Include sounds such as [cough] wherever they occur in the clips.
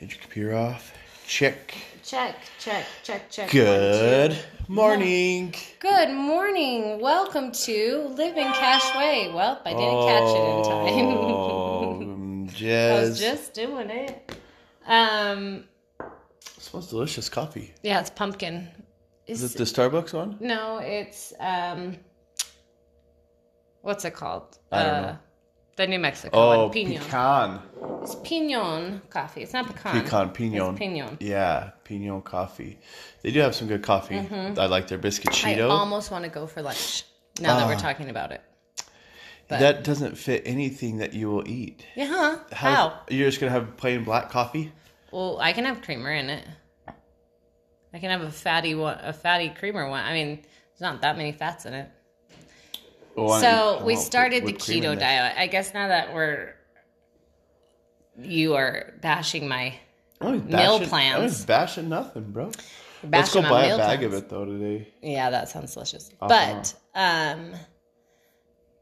Is your computer off? Check. Check, check, check, check. Good morning. Good morning. Welcome to Living Cash Way. Well, I didn't catch it in time. Oh, [laughs] I Jazz. was just doing it. Um, smells delicious coffee. yeah, it's pumpkin. Is Is it the Starbucks one? no, it's um, what's it called? I don't uh, know. The New Mexico Oh, one, pinon. pecan. It's pinon coffee. It's not pecan. Pecan, pinon. It's pinon. Yeah, pinon coffee. They do have some good coffee. I like their biscuit Mm-hmm. I almost want to go for lunch now that we're Ah. talking about it. but- that doesn't fit anything that you will eat. Yeah, huh? How- How? You're just gonna have plain black coffee? Well, I can have creamer in it. I can have a fatty one, a fatty creamer one. I mean, there's not that many fats in it. Oh, I- So we oh, started the whipped cream in keto diet. I guess now that we're you are bashing my meal bashing- I plans. was bashing nothing, bro. Let's go buy a bag plans. of it though today. Yeah, that sounds delicious. Uh-huh. But um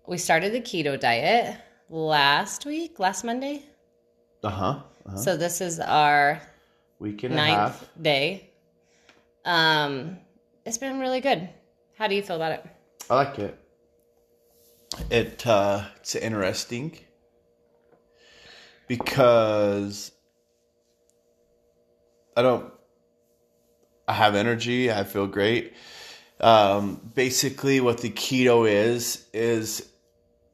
we started the keto diet last week, last Monday. Uh huh. Uh-huh. So this is our Week and a ninth half. day. Um it's been really good. How do you feel about it? I like it. It uh, it's interesting because I don't. I have energy. I feel great. Um, basically, what the keto is is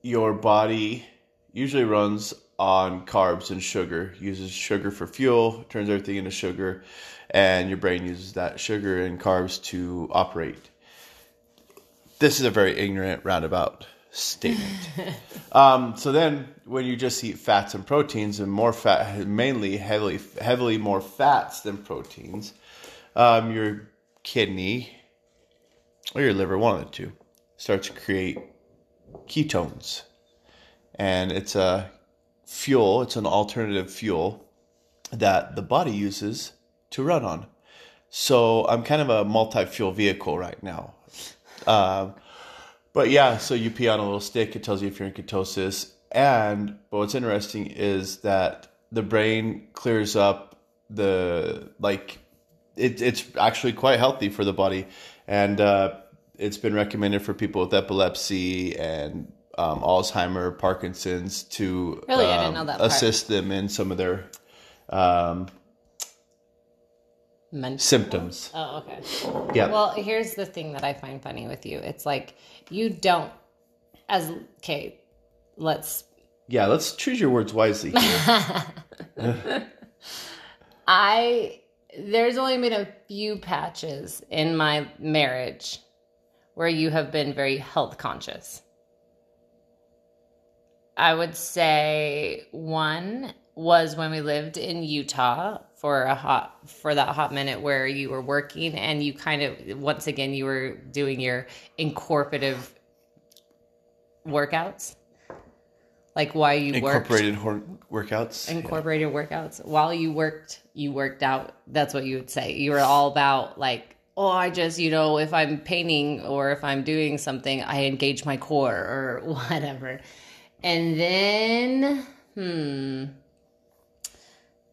your body usually runs on carbs and sugar. Uses sugar for fuel, turns everything into sugar, and your brain uses that sugar and carbs to operate this is a very ignorant roundabout statement. [laughs] um, so then, when you just eat fats and proteins, and more fat, mainly heavily, heavily more fats than proteins, um, your kidney or your liver, one of the two, starts to create ketones, and it's a fuel. It's an alternative fuel that the body uses to run on. So I'm kind of a multi-fuel vehicle right now. Um, but yeah, so you pee on a little stick. It tells you if you're in ketosis. And but what's interesting is that the brain clears up the like it, it's actually quite healthy for the body, and uh, it's been recommended for people with epilepsy and um, Alzheimer, Parkinson's to Really? Um, assist them in some of their um, Men- symptoms. oh, okay. Yeah. Well, here's the thing that I find funny with you. It's like you don't as okay, let's yeah, let's choose your words wisely. Here. [laughs] I there's only been a few patches in my marriage where you have been very health conscious. I would say one was when we lived in Utah for a hot for that hot minute where you were working and you kind of once again you were doing your incorporative workouts. Like why you worked? Incorporated hor- workouts. incorporated workouts. While you worked you worked out. That's what you would say. You were all about like oh i just you know if i'm painting or if i'm doing something i engage my core or [laughs] whatever. And then hmm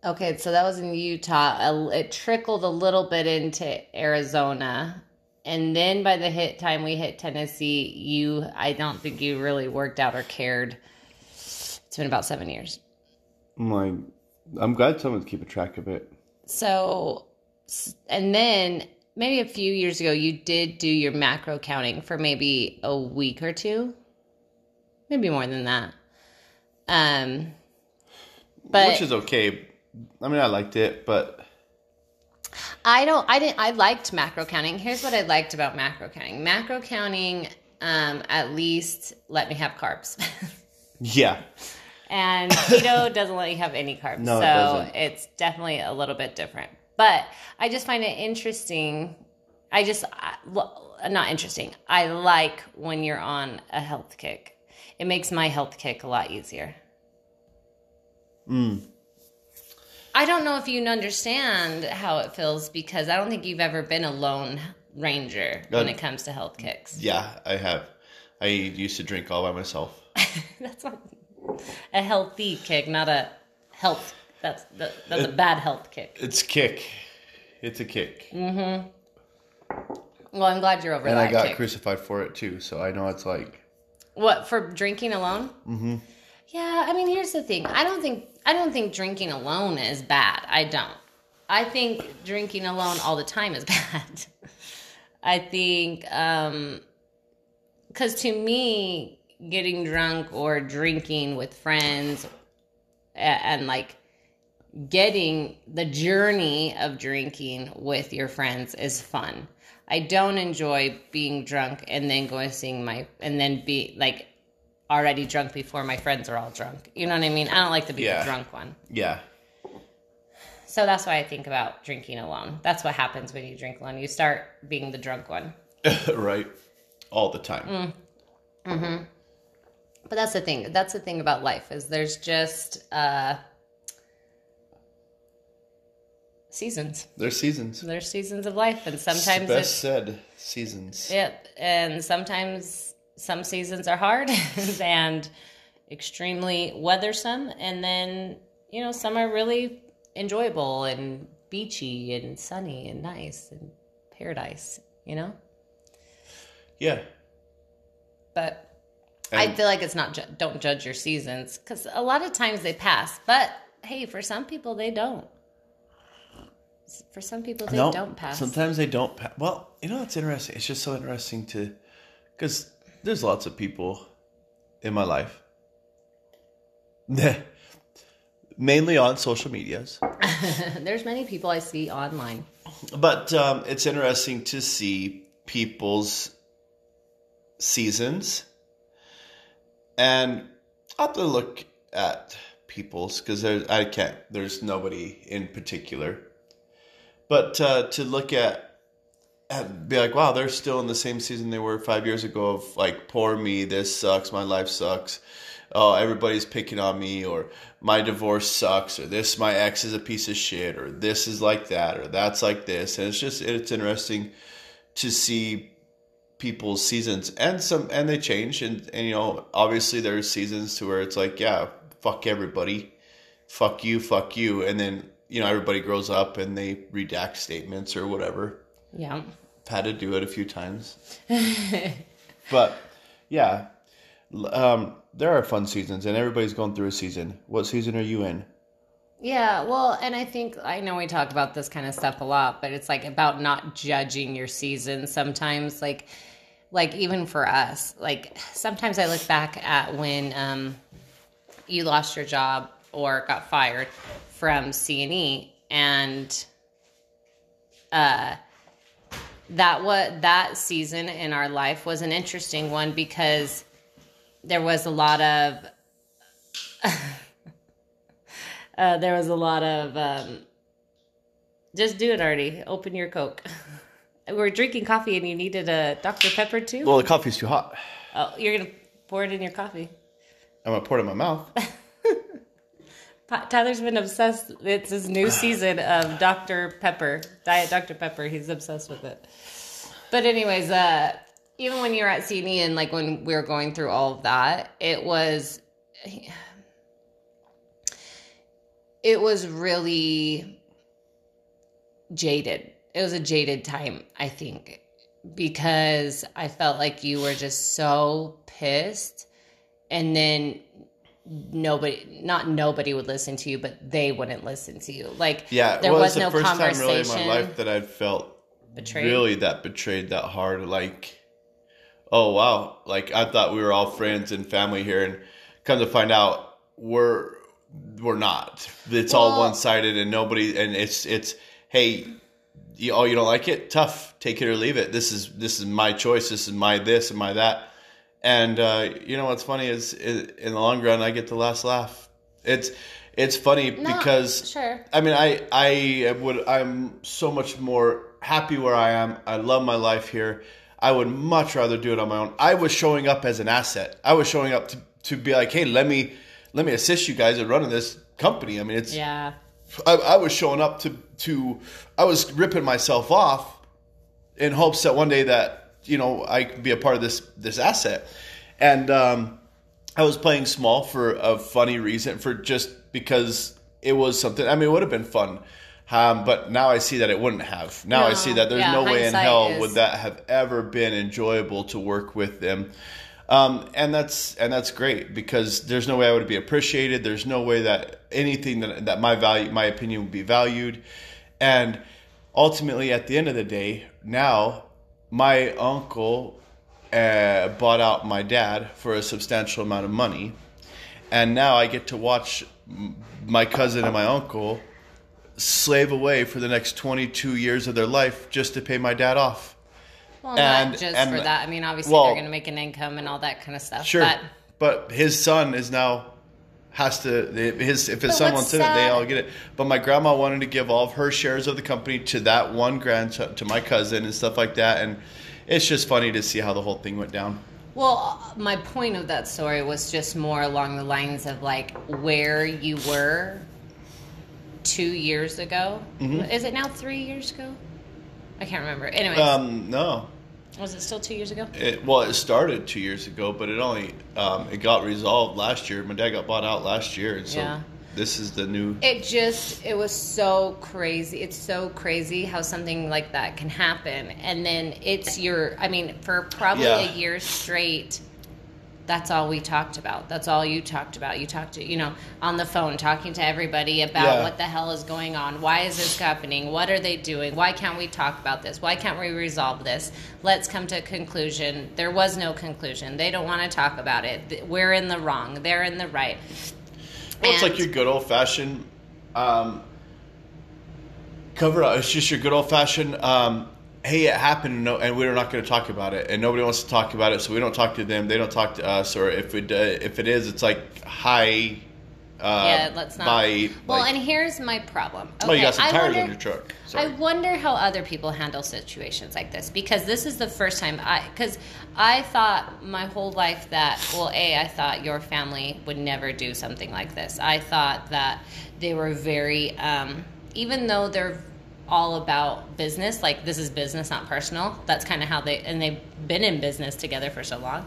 okay so that was in utah it trickled a little bit into arizona and then by the hit time we hit tennessee you i don't think you really worked out or cared it's been about seven years I'm I'm glad someone's keeping track of it. So, and then maybe a few years ago, you did do your macro counting for maybe a week or two, maybe more than that. Um, but Which is okay. I mean, I liked it, but I don't. I didn't. I liked macro counting. Here's what I liked about macro counting. Macro counting, um, at least let me have carbs. [laughs] yeah. and [laughs] keto doesn't let you have any carbs. No, so doesn't. it's definitely a little bit different. But I just find it interesting. I just I- not interesting. I like when you're on a health kick. It makes my health kick a lot easier. Mm. I don't know if you understand how it feels because I don't think you've ever been a lone ranger when Uh, it comes to health kicks. Yeah, I have. I used to drink all by myself. [laughs] That's not a healthy kick, not a health That's the, that's a bad health kick. It's kick. It's a kick. Mm-hmm. Well, I'm glad you're over that. and I got kick. crucified for it too, so I know it's like What for drinking alone? Mm-hmm. Yeah, I mean, here's the thing. I don't think I don't think drinking alone is bad. I don't. I think drinking alone all the time is [laughs] bad. I think um cuz to me getting drunk or drinking with friends a- and like getting the journey of drinking with your friends is fun. I don't enjoy being drunk and then going to sing my and then be like already drunk before my friends are all drunk. You know what I mean? I don't like to be Yeah. the drunk one. yeah. So that's why I think about drinking alone. That's what happens when you drink alone. You start being the drunk one. [laughs] right. All the time. But that's the thing. That's the thing about life is there's just uh seasons. There's seasons. There's seasons of life and sometimes Best it's said seasons. Yeah, and sometimes some seasons are hard [laughs] and extremely weathersome, and then you know some are really enjoyable and beachy and sunny and nice and paradise. You know, Yeah. but I feel like it's not. Ju- don't judge your seasons because a lot of times they pass. But hey, for some people they don't. For some people they no, don't pass. Sometimes they don't pass. Well, you know, it's interesting. It's just so interesting to, because there's lots of people in my life, [laughs] mainly on social medias. [laughs] There's many people I see online. But um, it's interesting to see people's seasons, and I have to look at people's because I can't. There's nobody in particular, but uh, to look at and be like, wow, they're still in the same season they were five years ago. Of like, poor me, this sucks, my life sucks. Oh, everybody's picking on me, or my divorce sucks, or this my ex is a piece of shit, or this is like that, or that's like this, and it's just it's interesting to see people's seasons and some and they change and and you know obviously there's seasons to where it's like yeah fuck everybody fuck you fuck you and then you know everybody grows up and they redact statements or whatever Yeah. had to do it a few times. [laughs] but yeah, um, there are fun seasons, and everybody's going through a season. What season are you in? Yeah, well, and I think I know we talk about this kind of stuff a lot, but it's like about not judging your season sometimes like like even for us, like sometimes I look back at when um you lost your job or got fired from CNE and uh that what that season in our life was an interesting one because there was a lot of [laughs] uh, there was a lot of um, just do it already open your coke we [laughs] were drinking coffee and you needed a dr pepper too Well, the coffee's too hot. oh you're gonna pour it in your coffee I'm gonna pour it in my mouth. [laughs] Tyler's been obsessed it's his new [sighs] season of dr pepper diet dr pepper he's obsessed with it but anyways uh even when you were at cne and like when we were going through all of that it was [sighs] it was really jaded. It was a jaded time, I think, because I felt like you were just so pissed and then nobody not nobody would listen to you, but they wouldn't listen to you. Like Yeah, there well, was no the first time really in my life that I'd felt Betrayed? really that betrayed that hard. Like, oh wow, like I thought we were all friends and family here, and come to find out we're we're not. It's all one sided, and nobody. And it's it's hey, you, oh you don't like it? Tough. Take it or leave it. This is this is my choice. This is my this and my that. And uh, you know what's funny is, is in the long run, I get the last laugh. It's it's funny No, because sure. I mean, I I would I'm so much more happy where I am. I love my life here. I would much rather do it on my own. I was showing up as an asset. I was showing up to, to be like, hey, let me let me assist you guys in running this company. I mean, it's Yeah. I, I was showing up to to I was ripping myself off in hopes that one day that you know I can be a part of this this asset, and um, I was playing small for a funny reason for just because it was something. I mean, it would have been fun. Um, but now I see that it wouldn't have. Now I see that there's yeah, no way in hell is- would that have ever been enjoyable to work with them. Um, and that's and that's great because there's no way I would be appreciated. There's no way that anything that that my value, my opinion would be valued. And ultimately, at the end of the day, now my uncle uh, bought out my dad for a substantial amount of money, and now I get to watch my cousin and my uncle slave away for the next 22 years of their life just to pay my dad off. Well, And- not just and- for that. I mean, obviously well- they're going to make an income and all that kind of stuff. Sure, But but his son is now has to his if his But son wants it, they all get it. But my grandma wanted to give all of her shares of the company to that one grandson, to my cousin and stuff like that, and it's just funny to see how the whole thing went down. Well, my point of that story was just more along the lines of like where you were two years ago. Mm-hmm. Is it now three years ago? I can't remember. Anyway, Um, no, was it still two years ago? it, well, it started two years ago, but it only um, it got resolved last year. My dad got bought out last year, and so Yeah. this is the new. It just it was so crazy. It's so crazy how something like that can happen, and then it's your. I mean, for probably Yeah. a year straight. That's all we talked about. That's all you talked about. You talked to, you know, on the phone, talking to everybody about Yeah. what the hell is going on. Why is this happening? What are they doing? Why can't we talk about this? Why can't we resolve this? Let's come to a conclusion. There was no conclusion. They don't want to talk about it. We're in the wrong. They're in the right. Well, it's like your good old fashioned um, cover up. It's just your good old fashioned. Um, hey, it happened, no, and we're not going to talk about it, and nobody wants to talk about it, so we don't talk to them. They don't talk to us, or if it uh, if it is, it's like hi. Uh, yeah, let's not. Bye. well, like, and here's my problem. Okay, oh, you got some I tires wonder, on your truck. I wonder how other people handle situations like this because this is the first time I because I thought my whole life that well, a I thought your family would never do something like this. I thought that they were very um, even though they're all about business like this is business not personal. That's kind of how they and they've been in business together for so long.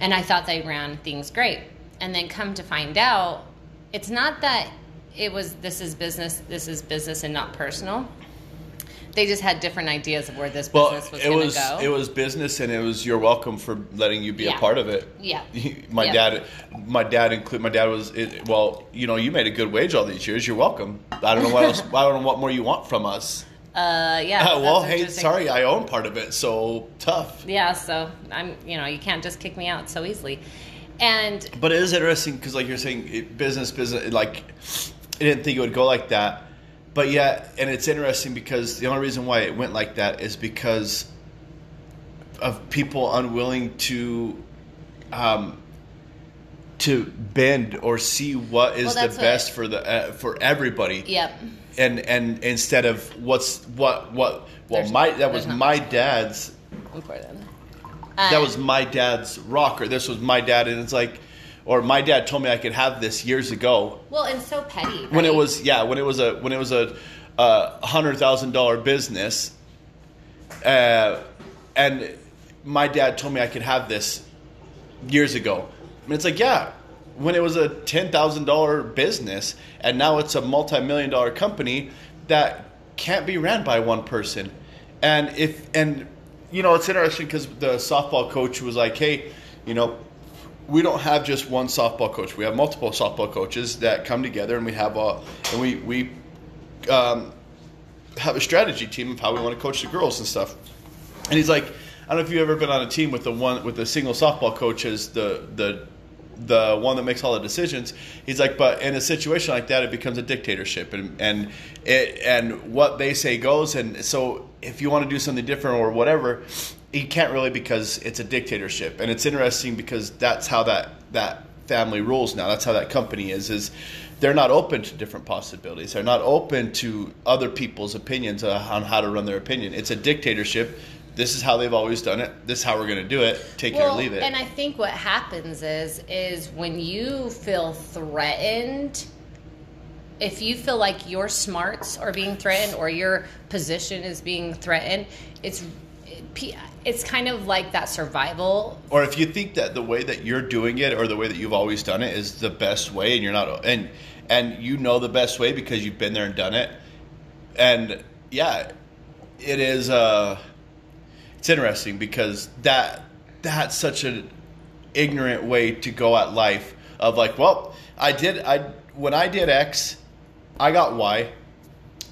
And i thought they ran things great. And then come to find out it's not that it was this is business this is business and not personal they just had different ideas of where this well, business was it going to was go it was business, and it was you're welcome for letting you be Yeah. a part of it. Yeah. [laughs] my Yeah. dad, my dad include my dad was it, well. You know, you made a good wage all these years. You're welcome. I don't know what else. I don't know what more you want from us. uh yeah Uh, [laughs] well, hey, sorry, I own part of it, so tough. yeah so i'm you know you can't just kick me out so easily and But it is interesting because, like you're saying, it, business, business. Like, I didn't think it would go like that, but yeah, and it's interesting because the only reason why it went like that is because of people unwilling to, um, to bend or see what is Well, the that's what- best for the uh, for everybody. yep And and instead of what's what what well There's- my that was my dad's important that was my dad's rocker. This was my dad, and it's like, or my dad told me I could have this years ago well and so petty when it was yeah when it was a when it was a uh, hundred thousand dollar business, uh, and my dad told me I could have this years ago. And it's like yeah, when it was a ten thousand dollar business, and now it's a multi million dollar company that can't be ran by one person. And if and you know it's interesting because the softball coach was like, hey, you know, we don't have just one softball coach. We have multiple softball coaches that come together, and we have a and we we um, have a strategy team of how we want to coach the girls and stuff. And he's like, I don't know if you've ever been on a team with the one with the single softball coach as the the the one that makes all the decisions. He's like, but in a situation like that, it becomes a dictatorship, and and it and what they say goes. And so, if you want to do something different or whatever, you can't really because it's a dictatorship. And it's interesting because that's how that that family rules now. That's how that company is. Is they're not open to different possibilities. They're not open to other people's opinions on how to run their opinion. It's a dictatorship. This is how they've always done it. This is how we're going to do it. Take it or leave it. And I think what happens is is when you feel threatened, if you feel like your smarts are being threatened or your position is being threatened, it's it's kind of like that survival. or if you think that the way that you're doing it or the way that you've always done it is the best way and you're not and and you know the best way because you've been there and done it. And yeah, it is. Uh, it's interesting because that that's such an ignorant way to go at life. Of like, well, I did. I when I did X, I got Y.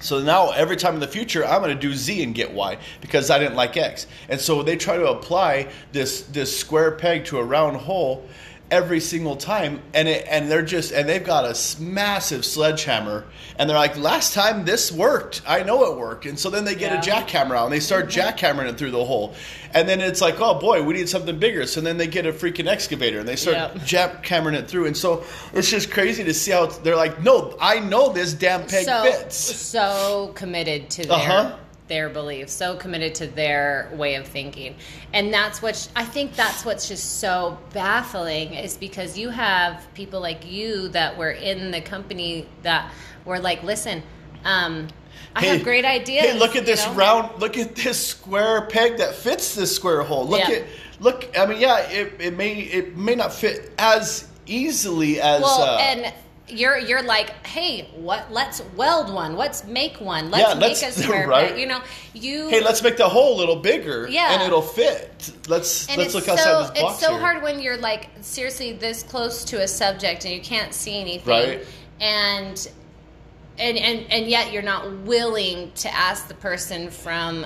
So now every time in the future, I'm going to do Z and get Y because I didn't like X. And so they try to apply this this square peg to a round hole every single time and it, and they're just and they've got a massive sledgehammer and they're like last time this worked i know it worked and so then they get Yeah. a jackhammer out and they start jackhammering it through the hole and then it's like oh boy we need something bigger so then they get a freaking excavator and they start Yep. jackhammering it through and so it's just crazy to see how they're like no i know this damn peg so fits so committed to their Uh-huh. Their beliefs, so committed to their way of thinking, and that's what I think that's what's just so baffling is because you have people like you that were in the company that were like, listen. Um, I have great ideas. Hey, look at this know? round. Look at this square peg that fits this square hole. Look Yeah. at look. I mean, yeah, it, it may it may not fit as easily as. Well, uh, and you're you're like, hey, what? Let's weld one. Let's make one. Let's Yeah, make let's- a [laughs] square. right. peg. You know, you. hey, let's make the hole a little bigger. Yeah. and it'll fit. Let's and let's it's look outside so this box it's so here. hard when you're like seriously this close to a subject and you can't see anything, Right. and. And, and and yet you're not willing to ask the person from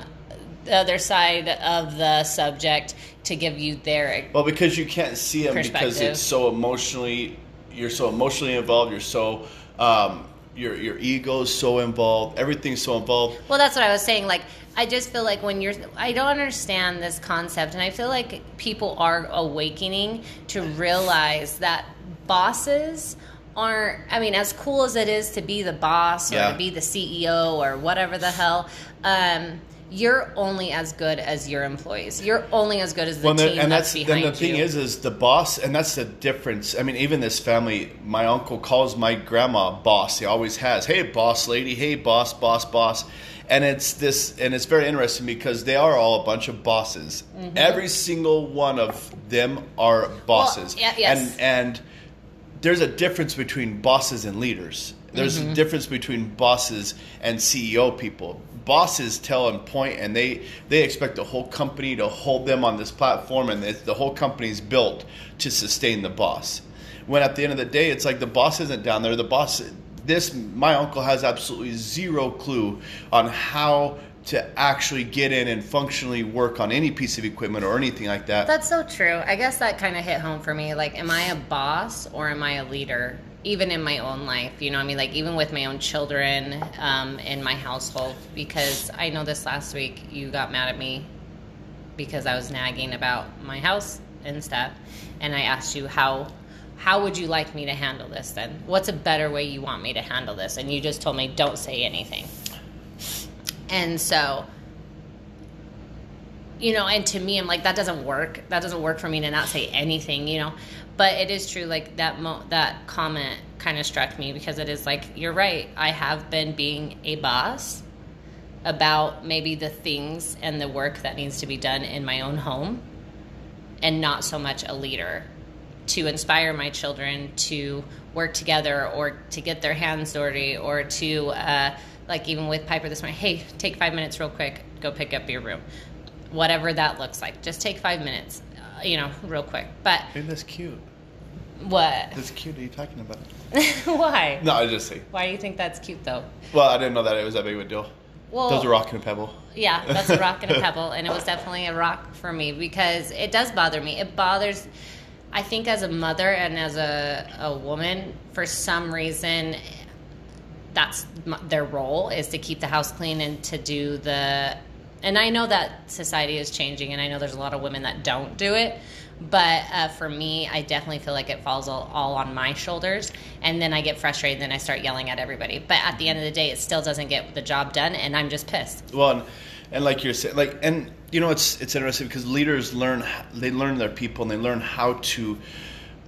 the other side of the subject to give you their Well, because you can't see them because it's so emotionally. You're so emotionally involved. You're so. Um, your your ego is so involved. Everything's so involved. Well, that's what I was saying. Like, I just feel like when you're, I don't understand this concept, and I feel like people are awakening to realize that bosses aren't. I mean, as cool as it is to be the boss or Yeah. to be the CEO or whatever the hell, um, you're only as good as your employees. You're only as good as the Well, team and that's, that's behind then the thing you. is, is the boss, and that's the difference. I mean, even this family, my uncle calls my grandma boss. He always has. Hey, boss lady. Hey, boss, boss, boss. And it's this, and it's very interesting because they are all a bunch of bosses. Every single one of them are bosses. Mm-hmm. yeah, yes. And and there's a difference between bosses and leaders. There's Mm-hmm. a difference between bosses and CEO people. Bosses tell and point, and they they expect the whole company to hold them on this platform, and the, whole company's built to sustain the boss. When at the end of the day, it's like the boss isn't down there. The boss, this my uncle has absolutely zero clue on how to actually get in and functionally work on any piece of equipment or anything like that. That's so true. I guess that kind of hit home for me. Like, am I a boss or am I a leader? Even in my own life, you know, I mean, like even with my own children um, in my household, because I know this last week you got mad at me because I was nagging about my house and stuff, and I asked you how how would you like me to handle this then? What's a better way you want me to handle this? And you just told me don't say anything. And so you know and to me i'm like that doesn't work that doesn't work for me to not say anything you know but it is true like that mo- that comment kind of struck me because it is like you're right i have been being a boss about maybe the things and the work that needs to be done in my own home and not so much a leader to inspire my children to work together or to get their hands dirty or to uh, like even with piper this morning hey take five minutes real quick go pick up your room whatever that looks like just take five minutes uh, you know real quick but Hey, that's cute. What That's cute. Are you talking about? [laughs] why No, I just see. why do you think that's cute though Well, I didn't know that it was that big of a deal. well that was a rock and a pebble. Yeah, that's a [laughs] rock and a pebble, and it was definitely a rock for me because it does bother me. It bothers, I think, as a mother and as a, a woman, for some reason, that's their role is to keep the house clean and to do the. And I know that society is changing, and I know there's a lot of women that don't do it. But uh, for me, I definitely feel like it falls all, all on my shoulders, and then I get frustrated, and then I start yelling at everybody. But at the end of the day, it still doesn't get the job done, and I'm just pissed. Well, and, and like you're saying, like, and you know, it's it's interesting because leaders learn they learn their people and they learn how to.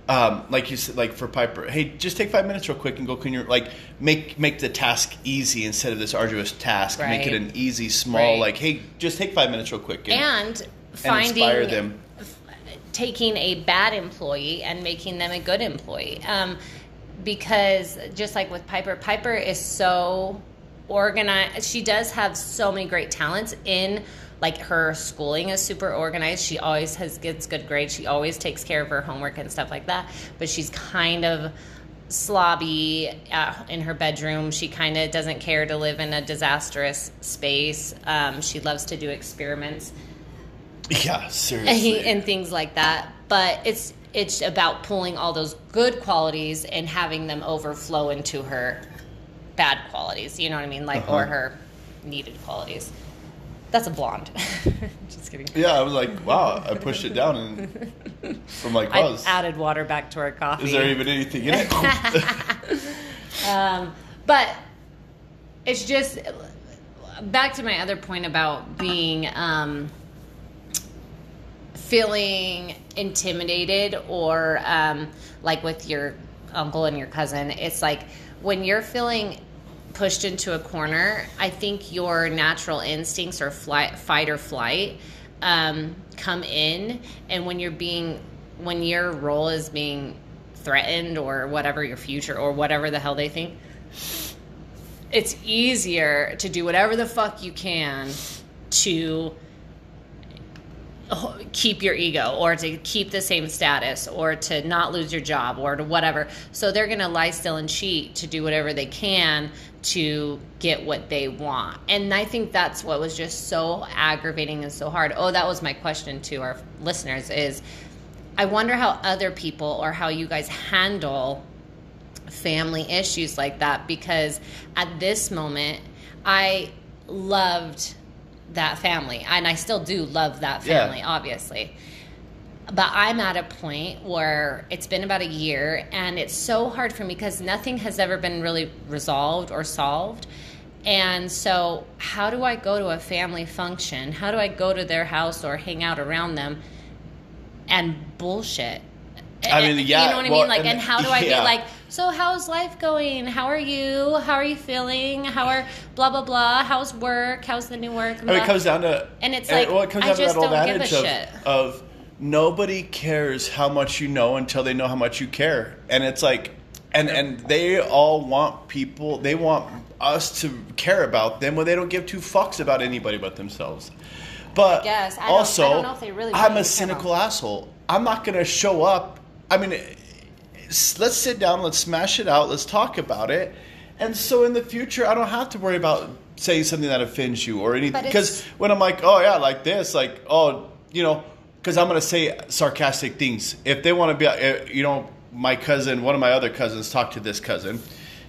Um, like you said, like for Piper, hey, just take five minutes real quick and go clean your like make make the task easy instead of this arduous task. Make it an easy, small Right. like, hey, just take five minutes real quick and and finding inspire them. Taking a bad employee and making them a good employee. Um, because just like with Piper, Piper is so organized. She does have so many great talents in like her schooling is super organized. She always has gets good grades. She always takes care of her homework and stuff like that. But she's kind of slobby uh, in her bedroom. She kind of doesn't care to live in a disastrous space. Um, she loves to do experiments [laughs] Yeah, seriously. and, and things like that. But it's it's about pulling all those good qualities and having them overflow into her bad qualities. You know what I mean? Like or Uh-huh. her needed qualities. That's a blonde. [laughs] Just kidding. yeah, I was like, wow, I pushed it down and I'm like, I wow, added water back to our coffee. is there even anything in it? [laughs] Um, but it's just back to my other point about being um, feeling intimidated or um, like with your uncle and your cousin. It's like when you're feeling pushed into a corner, I think your natural instincts or flight, fight or flight um, come in, and when you're being when your role is being threatened or whatever your future or whatever the hell they think it's easier to do whatever the fuck you can to keep your ego or to keep the same status or to not lose your job or to whatever. So they're going to lie still and cheat to do whatever they can to get what they want. And I think that's what was just so aggravating and so hard. Oh, that was my question to our listeners is I wonder how other people or how you guys handle family issues like that because at this moment I loved that family and I still do love that Yeah. family obviously. But I'm at a point where it's been about a year and it's so hard for me because nothing has ever been really resolved or solved. And so how do I go to a family function? How do I go to their house or hang out around them and bullshit I mean, yeah, you know what I mean? Like, and- and how do I yeah. be like, so how's life going? How are you? How are you feeling? How are blah blah blah? How's work? How's the new work? I mean, it comes down to And it's like, well, it comes I down to just that old don't give a adage of, shit. of nobody cares how much you know until they know how much you care, and it's like, and and they all want people, they want us to care about them when they don't give two fucks about anybody but themselves. But. Also, I don't know if they really I'm a you to care cynical asshole. I'm not going to show up. I mean, let's sit down, let's smash it out, let's talk about it. And so in the future, I don't have to worry about saying something that offends you or anything. Because when I'm like, oh yeah, like this, like, oh, you know, because I'm going to say sarcastic things. If they want to be, uh, you know, my cousin, one of my other cousins talked to this cousin,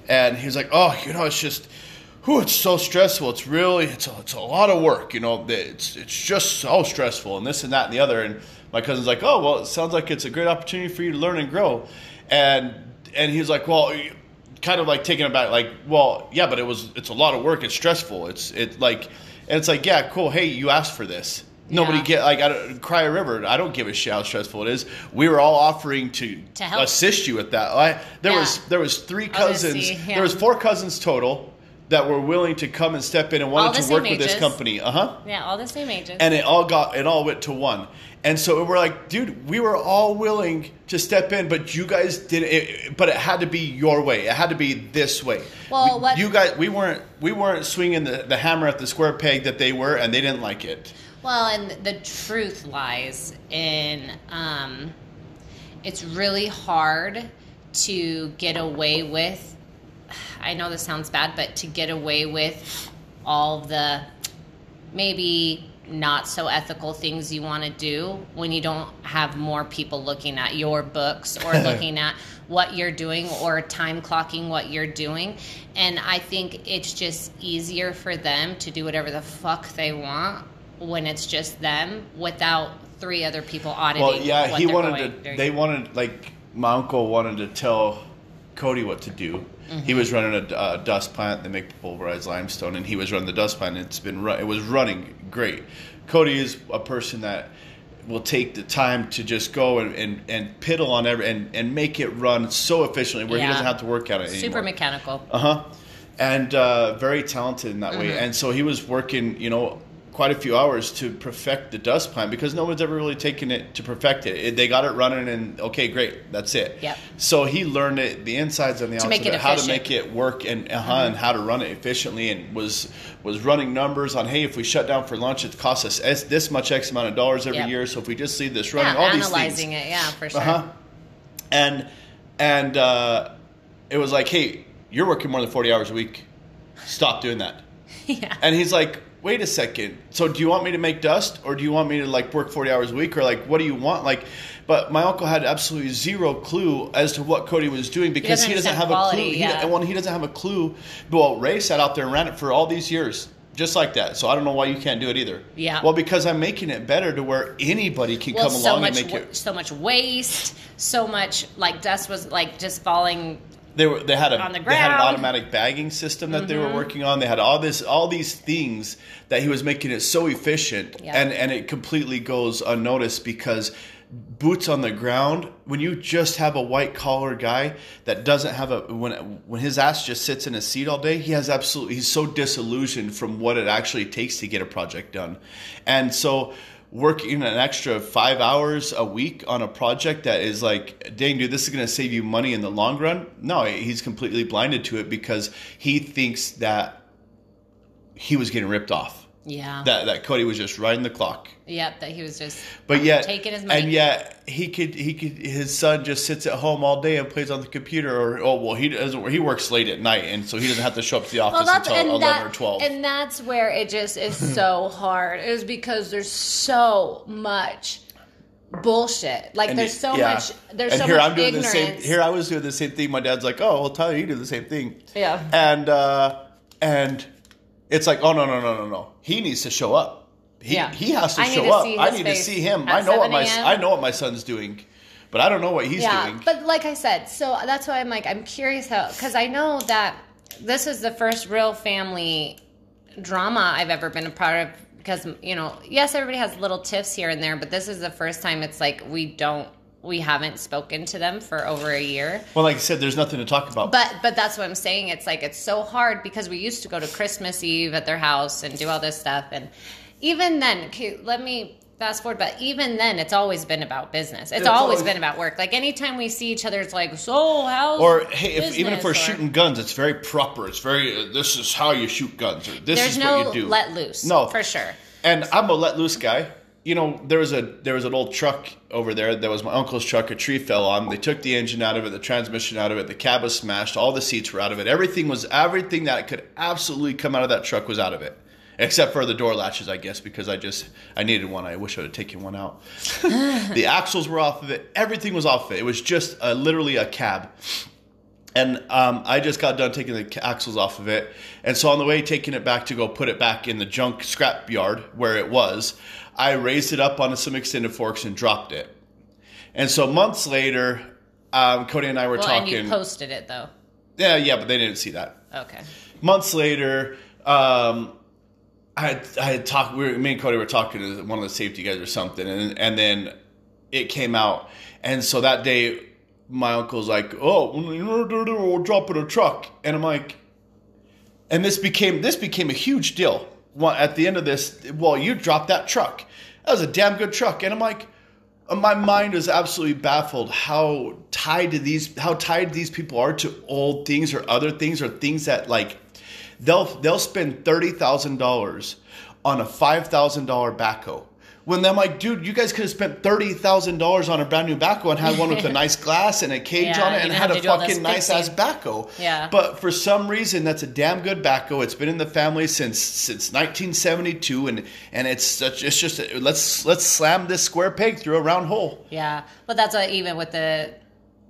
and he was like, oh, you know, it's just. Whew, it's so stressful. It's really, it's a, it's a lot of work. You know, it's it's just so stressful, and this and that and the other. And my cousin's like, oh, well, it sounds like it's a great opportunity for you to learn and grow. And and he was like, well, kind of like taken aback, like, well, yeah, but it was, it's a lot of work. It's stressful. It's it like, and it's like, yeah, cool. Hey, you asked for this. Nobody Yeah. get like I don't, cry a river. I don't give a shit how stressful it is. We were all offering to, To help. assist you with that. I, there Yeah. was there was three cousins. him. There was four cousins total that were willing to come and step in and wanted to work same with this company. Uh huh. yeah, all the same ages. And it all got it all went to one. And so we're like, dude, we were all willing to step in, but you guys didn't. It, but it had to be your way. It had to be this way. Well, We- what- you guys, we weren't we weren't swinging the, the hammer at the square peg that they were, and they didn't like it. Well, and the truth lies in um, it's really hard to get away with. [sighs] I know this sounds bad, but to get away with all the maybe not so ethical things you want to do when you don't have more people looking at your books or [laughs] looking at what you're doing or time clocking what you're doing. And I think it's just easier for them to do whatever the fuck they want when it's just them without three other people auditing. Well, yeah, he wanted to. They wanted like my uncle wanted to tell Cody what to do. Mm-hmm. He was running a uh, dust plant. They make pulverized limestone, and he was running the dust plant. And it's been run, it was running great. Cody is a person that will take the time to just go and, and, and piddle on every and, and make it run so efficiently where he doesn't have to work at it anymore. super mechanical. Uh huh. And uh, very talented in that way. Mm-hmm. And so he was working, you know, quite a few hours to perfect the dust plan because no one's ever really taken it to perfect it. it they got it running and okay, great, that's it. Yep. So he learned it, the insides and the outsides, make it of it, how to make it work and uh and how to run it efficiently, and was was running numbers on hey, if we shut down for lunch, it costs us S- this much X amount of dollars every Yep. year. So if we just leave this running, Yeah, all these things. analyzing it. Yeah, for sure. Uh-huh. And and uh, it was like, hey, you're working more than forty hours a week. Stop doing that. [laughs] yeah. And he's like, wait a second. So do you want me to make dust, or do you want me to like work forty hours a week, or like what do you want? Like, but my uncle had absolutely zero clue as to what Cody was doing because doesn't he doesn't have understand a clue. yeah. He, well, he doesn't have a clue. Well, Ray sat out there and ran it for all these years. Just like that, so I don't know why you can't do it either. Yeah. Well, because I'm making it better to where anybody can well, come so along much, and make it. so much waste, so much like dust was like just falling. They were they had a on the they had an automatic bagging system that they were mm-hmm. working on. They had all this all these things that he was making it so efficient, Yeah. and and it completely goes unnoticed because boots on the ground when you just have a white collar guy that doesn't have a when when his ass just sits in a seat all day he has absolutely he's so disillusioned from what it actually takes to get a project done and so working an extra five hours a week on a project that is like dang dude this is going to save you money in the long run. No he's completely blinded to it because he thinks that he was getting ripped off Yeah. that that cody was just riding the clock yep. That he was just. but yet, Taking his money. and yet he could he could his son just sits at home all day and plays on the computer. Or oh well, he doesn't. He works late at night, and so he doesn't have to show up to the office until eleven that, or twelve. And that's where it just is [laughs] so hard. Is because there's so much bullshit. Like And there's so yeah. much. There's and so here much I'm doing ignorance. the same. Here I was doing the same thing. My dad's like, "Oh, well, Tyler, you do the same thing." Yeah. And uh, and it's like, "Oh no, no, no, no, no! He needs to show up. He Yeah. he has to I show to up. I need to see him. I know what my I know what my son's doing, but I don't know what he's yeah, doing." but like I said, so that's why I'm like I'm curious how because I know that this is the first real family drama I've ever been a part of. Because you know, yes, everybody has little tiffs here and there, but this is the first time it's like we don't, we haven't spoken to them for over a year. well, like I said, there's nothing to talk about. But but that's what I'm saying. It's like it's so hard because we used to go to Christmas Eve at their house and do all this stuff, and even then, okay, let me fast forward. But even then, it's always been about business. It's, It's always, always- been about work. Like anytime we see each other, it's like, so how's or hey, if, even if we're? Or- shooting guns, it's very proper. It's very uh, this is how you shoot guns, or this is no what you do. let loose. No. for sure. And I'm a let loose guy. You know, there was a there was an old truck over there that was my uncle's truck. A tree fell on. They took the engine out of it, the transmission out of it, the cab was smashed, all the seats were out of it. Everything was everything that could absolutely come out of that truck was out of it. Except for the door latches, I guess, because I just I needed one. I wish I would have taken one out. [laughs] the axles were off of it. Everything was off of it. It was just uh literally a cab. And um, I just got done taking the axles off of it. And so on the way taking it back to go put it back in the junk scrap yard where it was, I raised it up onto some extended forks and dropped it. And so months later, um, Cody and I were Well, and talking. you posted it though. yeah, yeah, but they didn't see that. Okay. Months later, um, I had, I had talked. We were, me and Cody were talking to one of the safety guys or something, and and then it came out, and so that day, my uncle's like, "Oh, we're dropping a truck," and I'm like, and this became this became a huge deal. Well, at the end of this, well, you dropped that truck. That was a damn good truck, and I'm like, uh, my mind is absolutely baffled how tied to these how tied these people are to old things or other things or things that like they'll they'll spend thirty thousand dollars on a five thousand dollar backhoe. When I'm like, dude, you guys could have spent thirty thousand dollars on a brand new backhoe and had one with a [laughs] nice glass and a cage Yeah, on it and had a to do all this fucking nice ass backhoe. Yeah. But for some reason, that's a damn good backhoe. It's been in the family since since 1972, and and it's such it's just let's let's slam this square peg through a round hole. Yeah, but that's what, even with the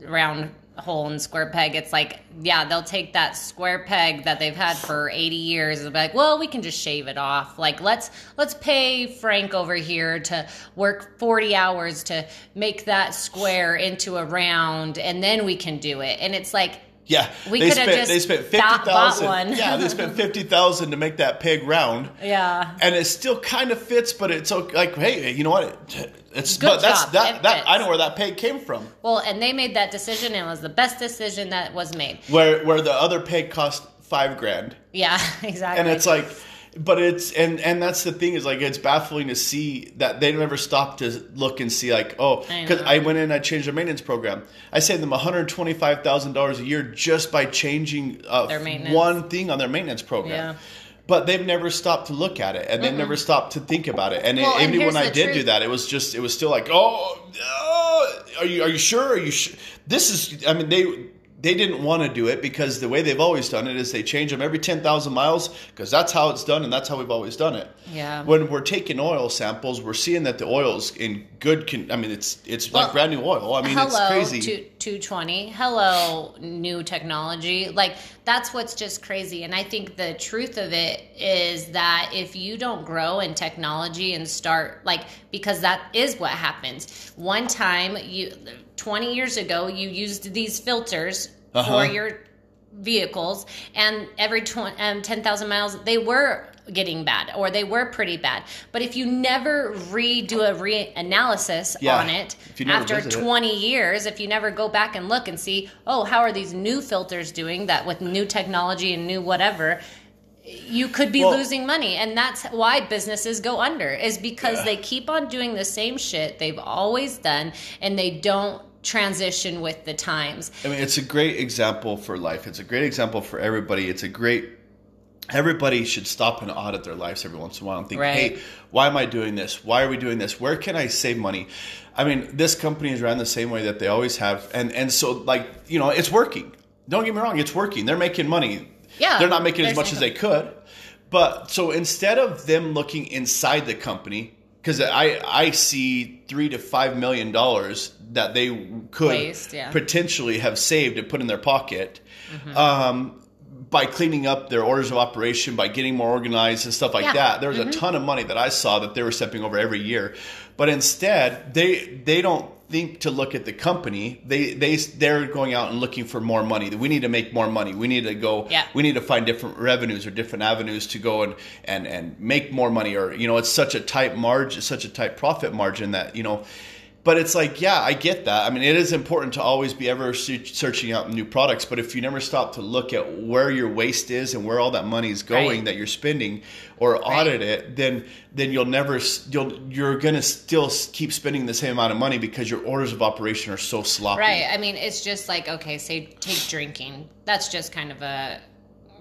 round hole and square peg, it's like, yeah, they'll take that square peg that they've had for 80 years and be like, well, we can just shave it off. Like, let's let's pay Frank over here to work 40 hours to make that square into a round, and then we can do it. And it's like, Yeah, We they coulda spent just they spent fifty one. Yeah, they spent [laughs] fifty thousand to make that pig round. yeah, and it still kind of fits, but it's okay. Like, hey, you know what? It, it's Good but that's that It that fits. I know where that pig came from. well, and they made that decision, and it was the best decision that was made. Where where the other pig cost five grand, Yeah, [laughs] exactly. and it's like, but it's and and that's the thing is like it's baffling to see that they never stop to look and see like oh because know. I, went in I changed their maintenance program. I saved them one hundred twenty five thousand dollars a year just by changing uh, one thing on their maintenance program. Yeah. But they've never stopped to look at it, and they've never stopped to think about it. And Well, it, and even when I did do that, it was just it was still like, oh, oh, are you are you sure? Are you sure? This is. I mean, they they didn't want to do it because the way they've always done it is they change them every ten thousand miles because that's how it's done and that's how we've always done it. Yeah. When we're taking oil samples, we're seeing that the oil's in good. Con- I mean, it's it's Well, like brand new oil. I mean, it's crazy. to 220 hello new technology. Like that's what's just crazy. And i think the truth of it is that if you don't grow in technology and start like because that is what happens. One time you 20 years ago you used these filters Uh-huh. for your vehicles and every 20, um, 10,000 miles they were getting bad or they were pretty bad but if you never redo a reanalysis Yeah. on it If you never after visit it. 20 years if you never go back and look and see oh how are these new filters doing that with new technology and new whatever you could be Well- losing money and that's why businesses go under is because Yeah. they keep on doing the same shit they've always done and they don't transition with the times I mean, it's a great example for life. It's a great example for everybody. It's a great. Everybody should stop and audit their lives every once in a while and think, Right. "Hey, why am I doing this? Why are we doing this? Where can I save money?" I mean, this company is ran the same way that they always have, and and so like you know, it's working. Don't get me wrong, it's working. They're making money. Yeah, they're not making as much as they could, but so instead of them looking inside the company. Because I, I see three to five million dollars that they could Waste, yeah. potentially have saved and put in their pocket Mm-hmm. um, by cleaning up their orders of operation, by getting more organized and stuff like Yeah. Mm-hmm. that. There was a ton of money that I saw that they were stepping over every year, but instead they they don't think to look at the company. They they they're going out and looking for more money. We need to make more money. We need to go. Yeah. We need to find different revenues or different avenues to go and and and make more money. Or you know, it's such a tight margin, such a tight profit margin that you know. But it's like, yeah, I get that. I mean, it is important to always be ever searching out new products. But if you never stop to look at where your waste is and where all that money is going Right. that you're spending, or audit it, then then you'll never you'll you're gonna still keep spending the same amount of money because your orders of operation are so sloppy. Right. I mean, it's just like okay, say take drinking. That's just kind of a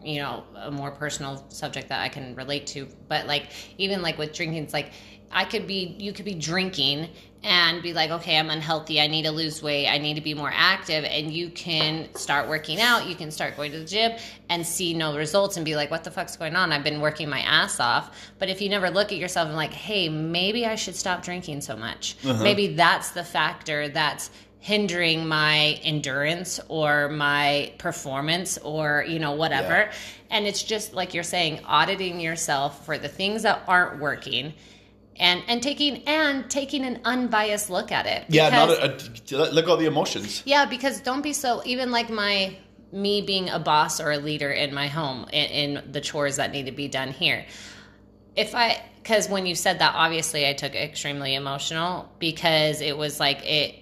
you know a more personal subject that I can relate to. But like even like with drinking, it's like I could be you could be drinking and be like, okay, I'm unhealthy. I need to lose weight. I need to be more active. And you can start working out. You can start going to the gym and see no results and be like, what the fuck's going on? I've been working my ass off. But if you never look at yourself and like, hey, maybe I should stop drinking so much. Uh-huh. Maybe that's the factor that's hindering my endurance or my performance or you know whatever Yeah. and it's just like you're saying auditing yourself for the things that aren't working and and taking and taking an unbiased look at it. Yeah, not a, a, look at all the emotions. yeah because don't be so even like my me being a boss or a leader in my home in, in the chores that need to be done here. If i because when you said that obviously i took it extremely emotional because it was like it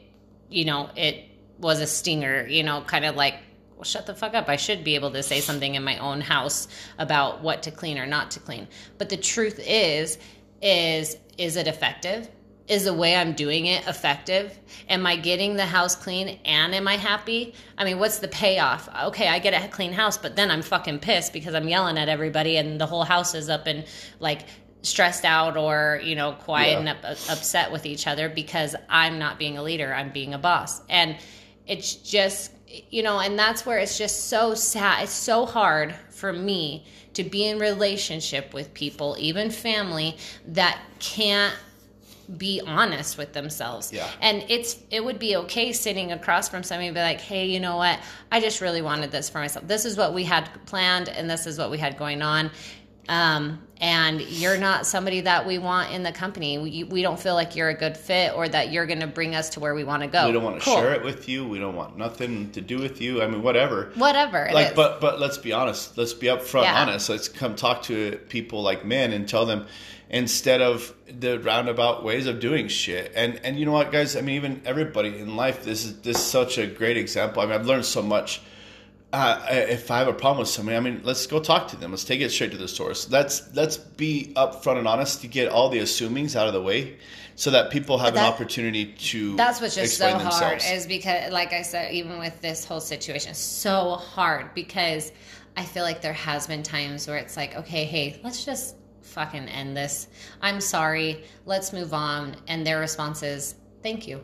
you know it was a stinger you know kind of like well, shut the fuck up. I should be able to say something in my own house about what to clean or not to clean. But the truth is is is it effective? Is the way i'm doing it effective? Am i getting the house clean and am i happy? I mean what's the payoff? Okay i get a clean house but then i'm fucking pissed because i'm yelling at everybody and the whole house is up and like stressed out or you know quiet Yeah. and up, upset with each other because i'm not being a leader i'm being a boss. And it's just you know and that's where it's just so sad it's so hard for me to be in relationship with people even family that can't be honest with themselves. Yeah. And it's it would be okay sitting across from somebody and be like, hey, you know what? I just really wanted this for myself. This is what we had planned and this is what we had going on. Um, and you're not somebody that we want in the company. We, we don't feel like you're a good fit or that you're going to bring us to where we want to go. We don't want to Cool. share it with you. We don't want nothing to do with you. I mean, whatever. Whatever. like but but let's be honest let's be upfront Yeah. honest let's come talk to people like men and tell them instead of the roundabout ways of doing shit and and you know what guys i mean even everybody in life this is this is such a great example i mean i've learned so much uh, if I have a problem with somebody, I mean, let's go talk to them. Let's take it straight to the source. Let's let's be upfront and honest to get all the assumings out of the way, so that people have that- an opportunity to. That's what's just so explain hard is because, like I said, even with this whole situation, so hard because I feel like there has been times where it's like, okay, hey, let's just fucking end this. I'm sorry. Let's move on. And their response is, thank you.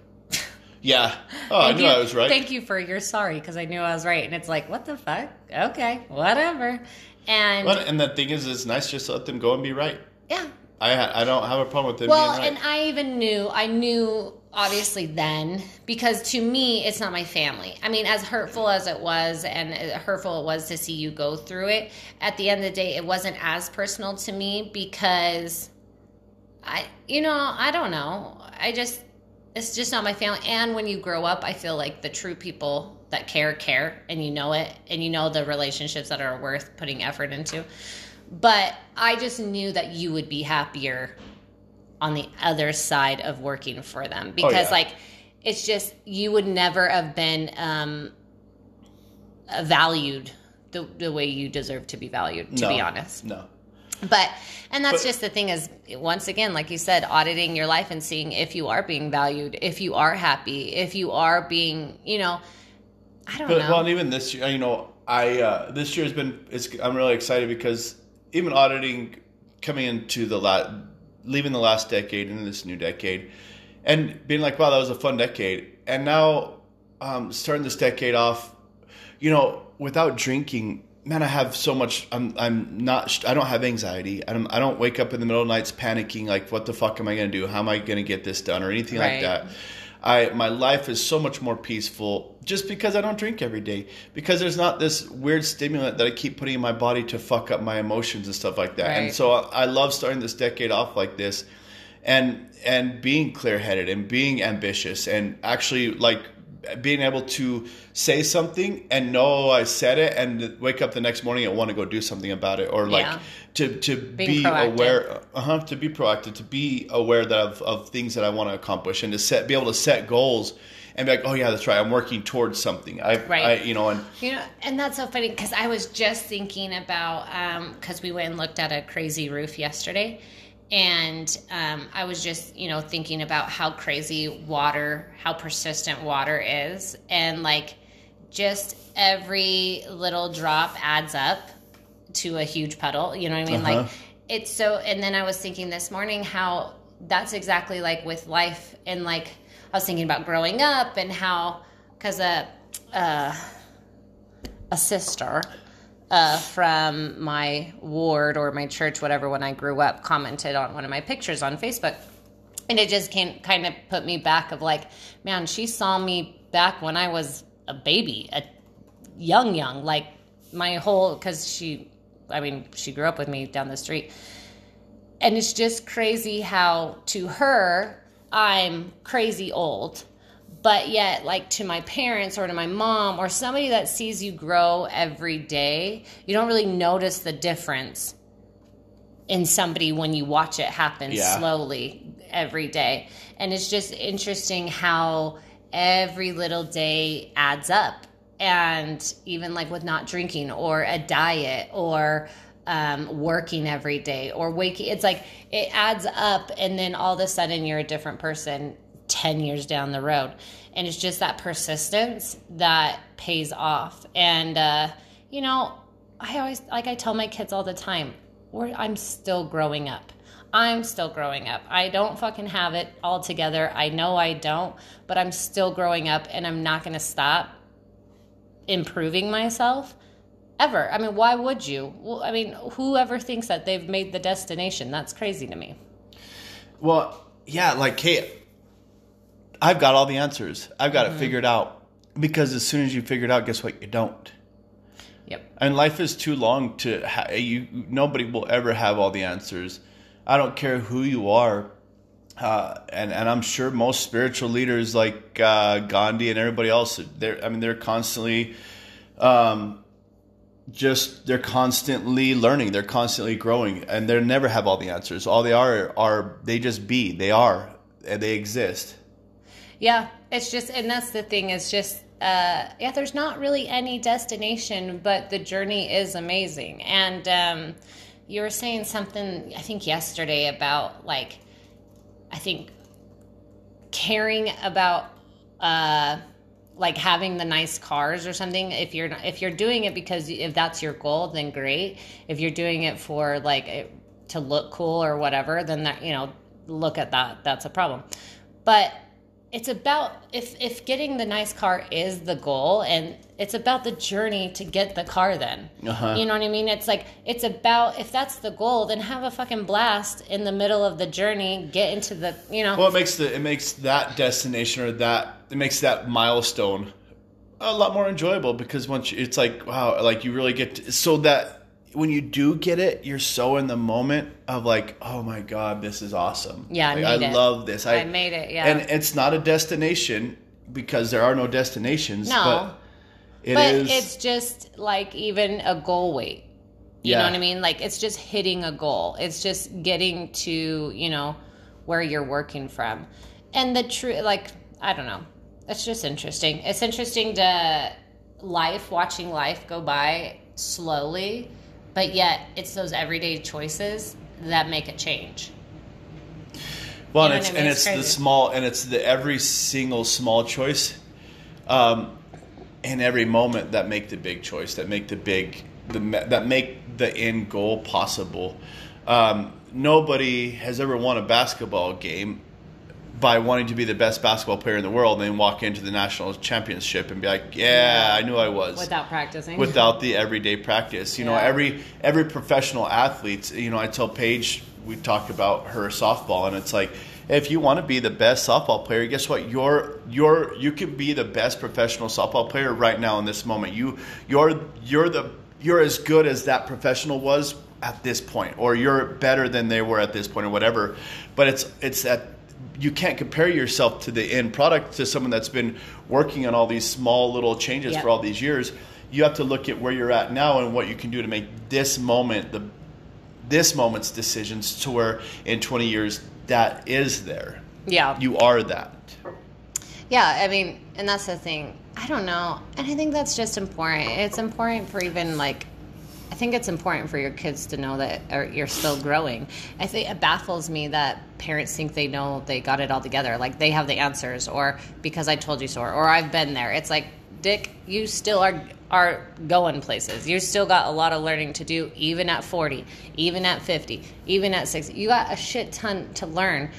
Yeah. Oh, I knew you. I was right. Thank you for your sorry because I knew I was right. And it's like, what the fuck? Okay, whatever. And Well, and the thing is, it's nice just to let them go and be right. yeah, I I don't have a problem with them Well, being right. and I even knew, I knew obviously then because to me, it's not my family. I mean, as hurtful as it was and hurtful it was to see you go through it, at the end of the day, it wasn't as personal to me because I, you know, I don't know. I just, it's just not my family. And when you grow up, I feel like the true people that care, care, and you know it, and you know the relationships that are worth putting effort into. But I just knew that you would be happier on the other side of working for them because, yeah. like, it's just you would never have been um, valued the, the way you deserve to be valued. To no, be honest, no. But and that's But- just the thing is once again, like you said, auditing your life and seeing if you are being valued, if you are happy, if you are being, you know, I don't But know. well, and even this year, you know, I uh, this year has been. It's, I'm really excited because even auditing coming into the last, leaving the last decade into this new decade, and being like, wow, that was a fun decade, and now um, starting this decade off, you know, without drinking. Man, I have so much. I'm. I'm not. I don't have anxiety. I don't. I don't wake up in the middle of nights panicking. Like, what the fuck am I going to do? How am I going to get this done or anything Right. like that? I my life is so much more peaceful just because I don't drink every day. Because there's not this weird stimulant that I keep putting in my body to fuck up my emotions and stuff like that. And so I, I love starting this decade off like this, and and being clear headed and being ambitious and actually like being able to say something and know I said it and wake up the next morning and want to go do something about it or like Yeah. to to Being be proactive. aware uh-huh, to be proactive, to be aware that of, of things that I want to accomplish, and to set, be able to set goals and be like, oh yeah, that's right, I'm working towards something. I, Right. I you know, and You know, and that's so funny because I was just thinking about because we went and looked at a crazy roof yesterday, and um, I was just you know thinking about how crazy water, how persistent water is, and like just every little drop adds up to a huge puddle. You know what I mean? Uh-huh. Like it's so. And then I was thinking this morning how that's exactly like with life, and like I was thinking about growing up and how because a. Uh, a sister uh, from my ward or my church, whatever, when I grew up, commented on one of my pictures on Facebook. And it just can kind of put me back of like, man, she saw me back when I was a baby, a young, young, like my whole, because she, I mean, she grew up with me down the street. And it's just crazy how to her, I'm crazy old but yet like to my parents or to my mom or somebody that sees you grow every day you don't really notice the difference in somebody when you watch it happen Yeah. slowly every day and it's just interesting how every little day adds up and even like with not drinking or a diet or um, working every day or waking it's like it adds up and then all of a sudden you're a different person 10 years down the road. And it's just that persistence that pays off. And uh, you know i always like i tell my kids all the time i'm still growing up. I'm still growing up. I don't fucking have it all together. I know i don't but i'm still growing up and i'm not going to stop improving myself ever. I mean why would you? Well, i mean whoever thinks that they've made the destination that's crazy to me. Well, yeah, like hey, I've got all the answers. I've got Mm-hmm. it figured out because as soon as you figure it out, guess what? You don't. yep And life is too long to ha- you. Nobody will ever have all the answers. I don't care who you are, uh, and and I'm sure most spiritual leaders like uh, Gandhi and everybody else, they're I mean they're constantly, um, just they're constantly learning, they're constantly growing, and they never have all the answers. All they are are they just be, they are, and they exist. Yeah, it's just, and that's the thing. It's just uh, yeah, there's not really any destination, but the journey is amazing. And um, you were saying something, I think yesterday about like, I think caring about uh, like having the nice cars or something. If you're if you're doing it because if that's your goal, then great. If you're doing it for like to look cool or whatever, then that you know look at that. That's a problem. But it's about if if getting the nice car is the goal and it's about the journey to get the car then. Uh-huh. you know what i mean? It's like it's about if that's the goal then have a fucking blast in the middle of the journey get into the you know. Well it makes the it makes that destination or that it makes that milestone a lot more enjoyable because once you, it's like wow like you really get to, so that when you do get it, you're so in the moment of like, oh my god, this is awesome. Yeah, I, like, I love this. I, I, made it. Yeah, and it's not a destination because there are no destinations. No, but, it but is, it's just like even a goal weight. You yeah. know what I mean? Like it's just hitting a goal. It's just getting to you know where you're working from, and the true like I don't know. It's just interesting. It's interesting to life watching life go by slowly but yet it's those everyday choices that make a change. Well, you know and it's I mean? and it's, it's the small and it's the every single small choice, um, in every moment that make the big choice, that make the big the that make the end goal possible. Um, nobody has ever won a basketball game by wanting to be the best basketball player in the world and then walk into the national championship and be like, yeah, I knew I was without practicing, without the everyday practice. You yeah. know, every every professional athlete. You know, I tell Paige we talk about her softball, and it's like if you want to be the best softball player, guess what? You're you're you can be the best professional softball player right now in this moment. You you're you're the you're as good as that professional was at this point, or you're better than they were at this point, or whatever. But it's it's that you can't compare yourself to the end product to someone that's been working on all these small little changes yep. for all these years. You have to look at where you're at now and what you can do to make this moment the this moment's decisions to where in 20 years that is there. Yeah. You are that. Yeah, I mean, and that's the thing. I don't know. And I think that's just important. It's important for even like I think it's important for your kids to know that you're still growing. I think it baffles me that parents think they know they got it all together, like they have the answers, or because I told you so, or I've been there. It's like, Dick, you still are are going places. You still got a lot of learning to do, even at 40, even at 50, even at 60. You got a shit ton to learn.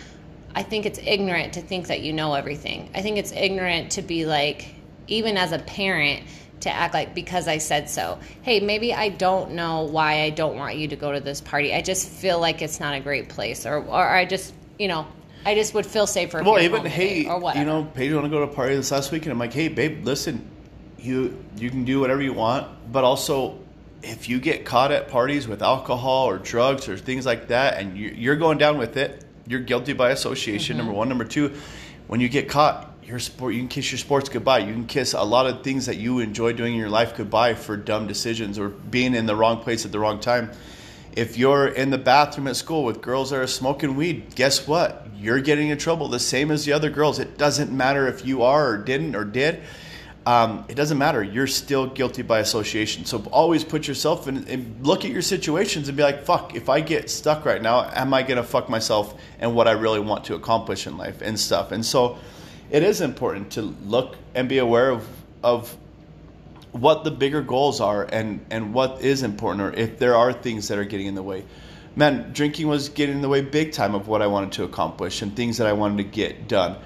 I think it's ignorant to think that you know everything. I think it's ignorant to be like, even as a parent, to act like because I said so. Hey, maybe I don't know why I don't want you to go to this party. I just feel like it's not a great place, or or I just you know I just would feel safer. Well, even hey, or whatever. you know, Paige want to go to a party this last weekend. I'm like, hey, babe, listen, you you can do whatever you want, but also if you get caught at parties with alcohol or drugs or things like that, and you're going down with it, you're guilty by association. Mm-hmm. Number one, number two, when you get caught, your sport you can kiss your sports goodbye. You can kiss a lot of things that you enjoy doing in your life goodbye for dumb decisions or being in the wrong place at the wrong time. If you're in the bathroom at school with girls that are smoking weed guess what? You're getting in trouble the same as the other girls. It doesn't matter if you are or didn't or did. Um, it doesn't matter. You're still guilty by association. So always put yourself in and look at your situations and be like fuck if i get stuck right now am i going to fuck myself and what i really want to accomplish in life and stuff? And so it is important to look and be aware of of what the bigger goals are and and what is important or if there are things that are getting in the way. Man drinking was getting in the way big time of what i wanted to accomplish and things that i wanted to get done.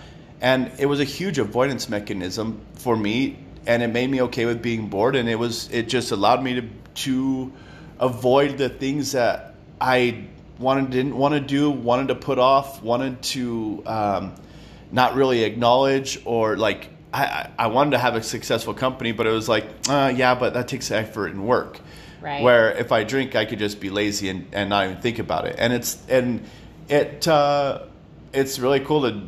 And it was a huge avoidance mechanism for me and it made me okay with being bored and it was it just allowed me to to avoid the things that i wanted didn't want to do wanted to put off wanted to um, not really acknowledge or like I, I wanted to have a successful company, but it was like, uh, yeah, but that takes effort and work. Right. Where if I drink, I could just be lazy and, and not even think about it. And it's and it uh, it's really cool to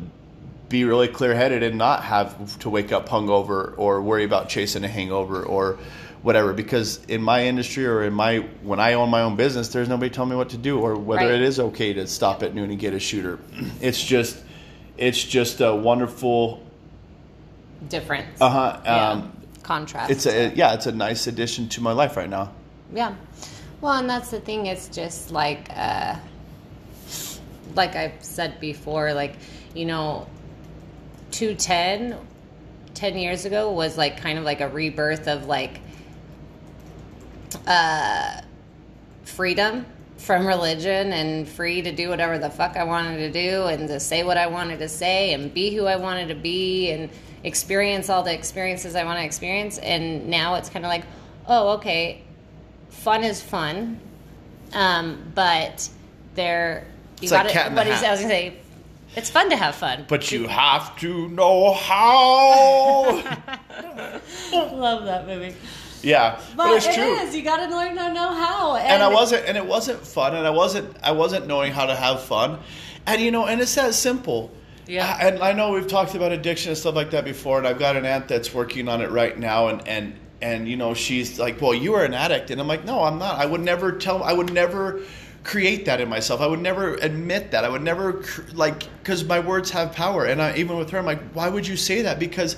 be really clear headed and not have to wake up hungover or worry about chasing a hangover or whatever. Because in my industry or in my when I own my own business, there's nobody telling me what to do or whether right. it is okay to stop at noon and get a shooter. [clears throat] It's just it's just a wonderful difference. Uh huh. Yeah. Um, Contrast. it's a yeah, it's a nice addition to my life right now. Yeah. Well, and that's the thing. It's just like, uh, like I've said before, like, you know, 210, 10 years ago was like kind of like a rebirth of like, uh, freedom from religion and free to do whatever the fuck I wanted to do and to say what I wanted to say and be who I wanted to be and experience all the experiences I want to experience. And now it's kind of like, oh, okay, fun is fun, um, but there you It's like gotta. cat in the hat. I was gonna say, it's fun to have fun. But you have to know how. [laughs] love that movie. Yeah, but, But, it's it true. is. You got to learn to know how. And, and I wasn't, and it wasn't fun, and I wasn't, I wasn't knowing how to have fun, and you know, and it's that simple. Yeah. And I know we've talked about addiction and stuff like that before, and I've got an aunt that's working on it right now, and and and you know, she's like, "Well, you are an addict," and I'm like, "No, I'm not. I would never tell. I would never." create that in myself i would never admit that i would never like because my words have power and i even with her i'm like why would you say that because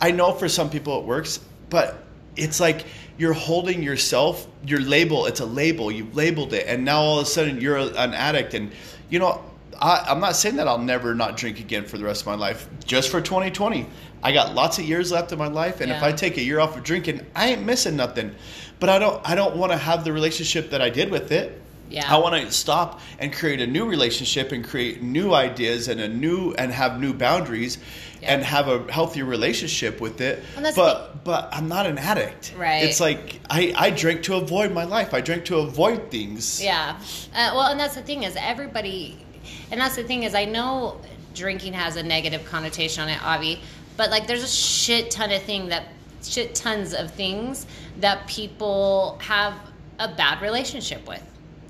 i know for some people it works but it's like you're holding yourself your label it's a label you've labeled it and now all of a sudden you're a- an addict and you know I, i'm not saying that i'll never not drink again for the rest of my life just for 2020 i got lots of years left in my life and if i take a year off of drinking i ain't missing nothing. But i don't i don't want to have the relationship that i did with it. Yeah. I want to stop and create a new relationship and create new ideas and a new and have new boundaries Yeah. and have a healthier relationship with it. That's the But but I'm not an addict. Right. It's like I I drink to avoid my life. I drink to avoid things. Yeah. Uh, well, and that's the thing is everybody, and that's the thing is I know drinking has a negative connotation on it, Avi, but like there's a shit ton of thing that shit tons of things that people have a bad relationship with.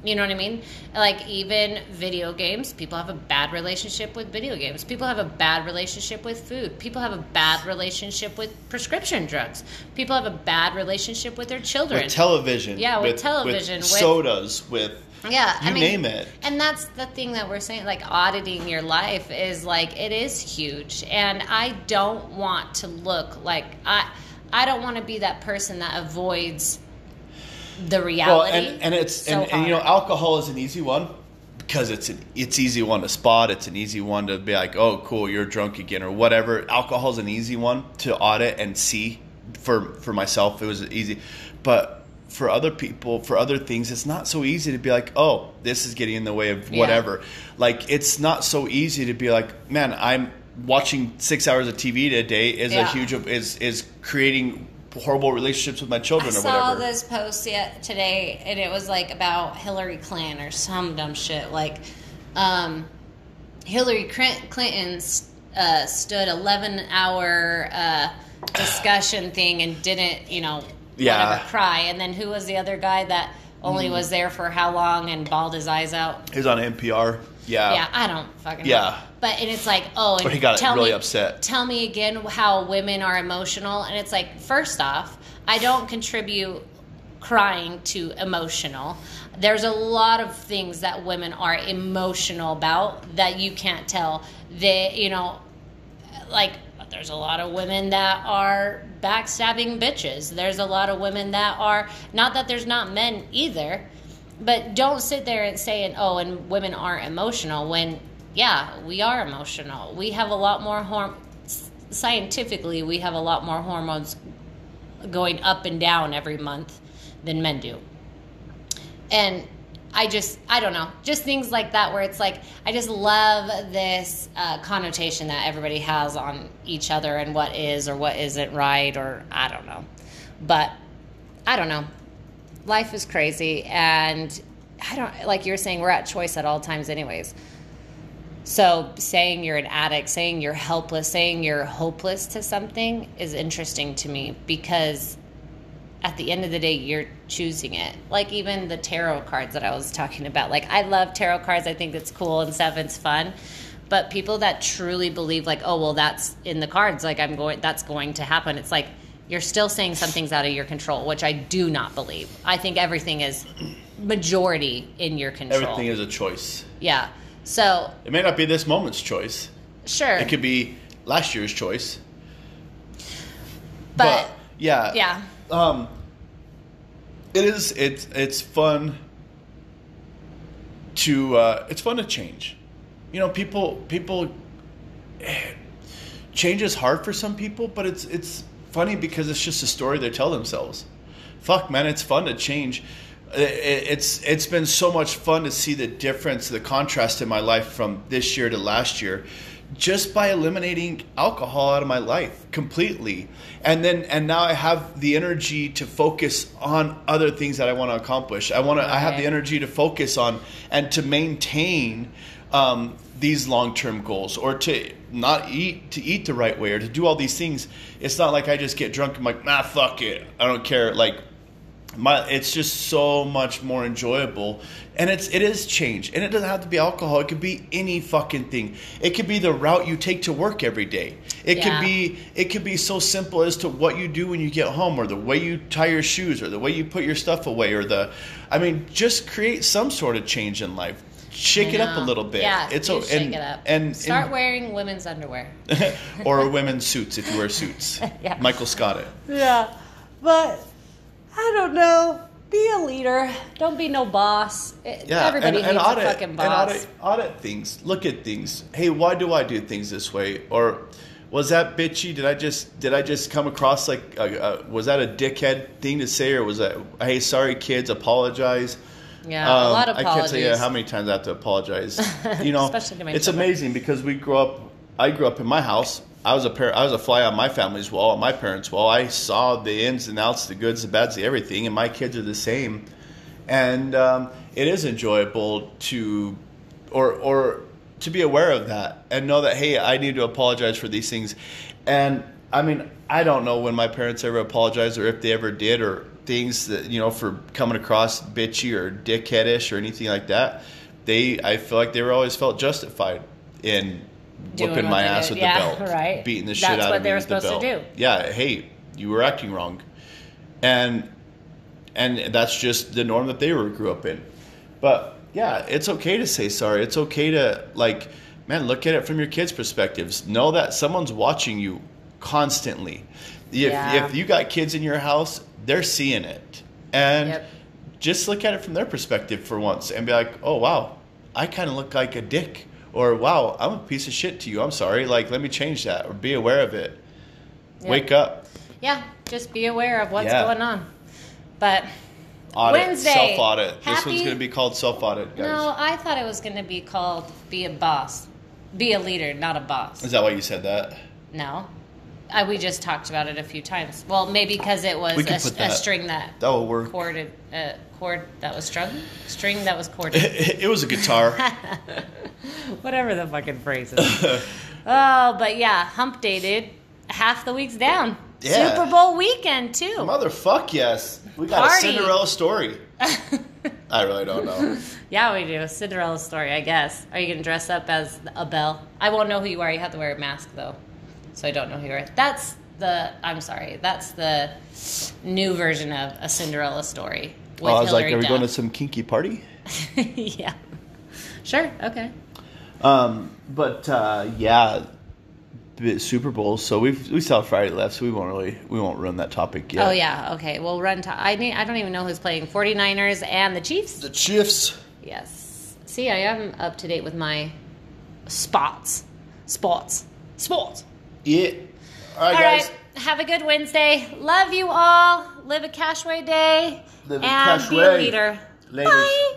You know what I mean? Like even video games, people have a bad relationship with video games. People have a bad relationship with food. People have a bad relationship with prescription drugs. People have a bad relationship with their children. With television. Yeah, with television, with- sodas, with Yeah, You I mean, name it. And that's the thing that we're saying, like auditing your life is like it is huge, and I don't want to look like I. I don't want to be that person that avoids the well, reality. and, and it's so and, and you know alcohol is an easy one because it's an it's easy one to spot. It's an easy one to be like, oh, cool, you're drunk again or whatever. Alcohol's an easy one to audit and see. For for myself, it was easy, but for other people, for other things, it's not so easy to be like, oh, this is getting in the way of Yeah. whatever. Like it's not so easy to be like, man, I'm watching six hours of TV a day is a huge is is creating horrible relationships with my children I or saw whatever. this post yet today, and it was like about Hillary Clinton or some dumb shit. Like, um, Hillary Clin- Clinton uh, stood eleven hour uh, discussion thing and didn't, you know, Yeah. whatever, cry. And then who was the other guy that only Mm-hmm. was there for how long and bawled his eyes out? He was on NPR. Yeah. Yeah, I don't fucking know. Yeah. But and it's like, oh, and But he got tell really me, upset. Tell me again how women are emotional, and it's like, first off, I don't contribute crying to emotional. There's a lot of things that women are emotional about that you can't tell. They, you know, like there's a lot of women that are backstabbing bitches. There's a lot of women that are not that there's not men either, but don't sit there and say oh and women aren't emotional when yeah, we are emotional. We have a lot more horm scientifically we have a lot more hormones going up and down every month than men do. And I just, I don't know, just things like that where it's like, I just love this uh, connotation that everybody has on each other and what is or what isn't right, or I don't know. But I don't know. Life is crazy. And I don't, like you're saying, we're at choice at all times, anyways. So saying you're an addict, saying you're helpless, saying you're hopeless to something is interesting to me because at the end of the day you're choosing it. Like even the tarot cards that I was talking about. Like I love tarot cards. I think it's cool and stuff. It's fun. But people that truly believe like, "Oh, well that's in the cards, like I'm going that's going to happen." It's like you're still saying something's out of your control, which I do not believe. I think everything is majority in your control. Everything is a choice. Yeah. So, It may not be this moment's choice. sure. It could be last year's choice. But, yeah, yeah. um, it is. It's it's fun to uh, it's fun to change. You know, people people eh, change is hard for some people, but it's it's funny because it's just a story they tell themselves. Fuck, man, it's fun to change. It- it- It's it's been so much fun to see the difference, the contrast in my life from this year to last year, just by eliminating alcohol out of my life completely. And then and now I have the energy to focus on other things that I want to accomplish. I want to. I have the energy to focus on and to maintain um, these long term goals, or to not eat to eat the right way, or to do all these things. It's not like I just get drunk. I'm like, nah, fuck it, I don't care. Like my it's just so much more enjoyable and it's it is change and it doesn't have to be alcohol it could be any fucking thing it could be the route you take to work every day it Yeah. could be it could be so simple as to what you do when you get home or the way you tie your shoes or the way you put your stuff away or the i mean just create some sort of change in life shake it up a little bit Yeah, it's do o- shake and, it up. and Start and- wearing women's underwear. [laughs] or women's suits if you wear suits [laughs] Yeah. michael scott it Yeah, but I don't know. Be a leader. Don't be no boss. It- Yeah, everybody and, hates and audit, a fucking and boss. audit, audit things. Look at things. Hey, why do I do things this way? Or was that bitchy? Did I just did I just come across like a, a, was that a dickhead thing to say, or was that hey, sorry kids, apologize? Yeah, a Um, lot of I can't tell you how many times I have to apologize. [laughs] You know, Especially to my it's children. amazing because we grew up. I grew up in my house. I was a par- I was a fly on my family's wall, on my parents' wall. I saw the ins and outs, the goods, the bads, the everything, and my kids are the same. And um, it is enjoyable to, or or to be aware of that and know that hey, I need to apologize for these things. And I mean, I don't know when my parents ever apologized or if they ever did or things that you know for coming across bitchy or dickheadish or anything like that. They, I feel like they were always felt justified in Doing whipping my ass did. with Yeah, the belt, right. beating the shit That's out of me with the supposed to belt. do. Yeah, hey, you were acting wrong, and and that's just the norm that they were grew up in. But yeah, it's okay to say sorry. It's okay to like, man, look at it from your kids' perspectives. Know that someone's watching you constantly. If Yeah. if you got kids in your house, they're seeing it, and Yep. just look at it from their perspective for once, and be like, oh wow, I kind of look like a dick. Or wow, I'm a piece of shit to you. I'm sorry. Like, let me change that, or be aware of it. Yep. Wake up. Yeah, just be aware of what's Yeah. going on. But Audit. Wednesday. Self audit. This one's going to be called self audit, guys. no, I thought it was going to be called be a boss, be a leader, not a boss. Is that why you said that? No, I, we just talked about it a few times. Well, maybe because it was We a, put a that. string that That will work. corded, uh, cord that was strung, string that was corded. [laughs] it was a guitar. [laughs] Whatever the fucking phrase is. [laughs] oh, but yeah, hump dated. Half the week's down. Yeah. Super Bowl weekend too. Motherfuck yes. We got Party. a Cinderella story. I really don't know. yeah, we do. Cinderella story, I guess. Are you gonna dress up as a belle? I won't know who you are. You have to wear a mask though, so I don't know who you are. That's the. I'm sorry. That's the new version of a Cinderella story. With Oh, I was like, Hilary are we Duff. going to some kinky party? [laughs] yeah. Sure. Okay. Um, but uh, yeah, the Super Bowl. So we've we still have Friday left, so we won't really we won't run that topic yet. Oh yeah. Okay. We'll run. To, I need, I don't even know who's playing. 49ers and the Chiefs. The Chiefs. Yes. See, I am up to date with my spots. Spots. Sports. Yeah. All right, All guys. right. Have a good Wednesday. Love you all. Live a cashway day. Live a and be a leader. Laters. Bye.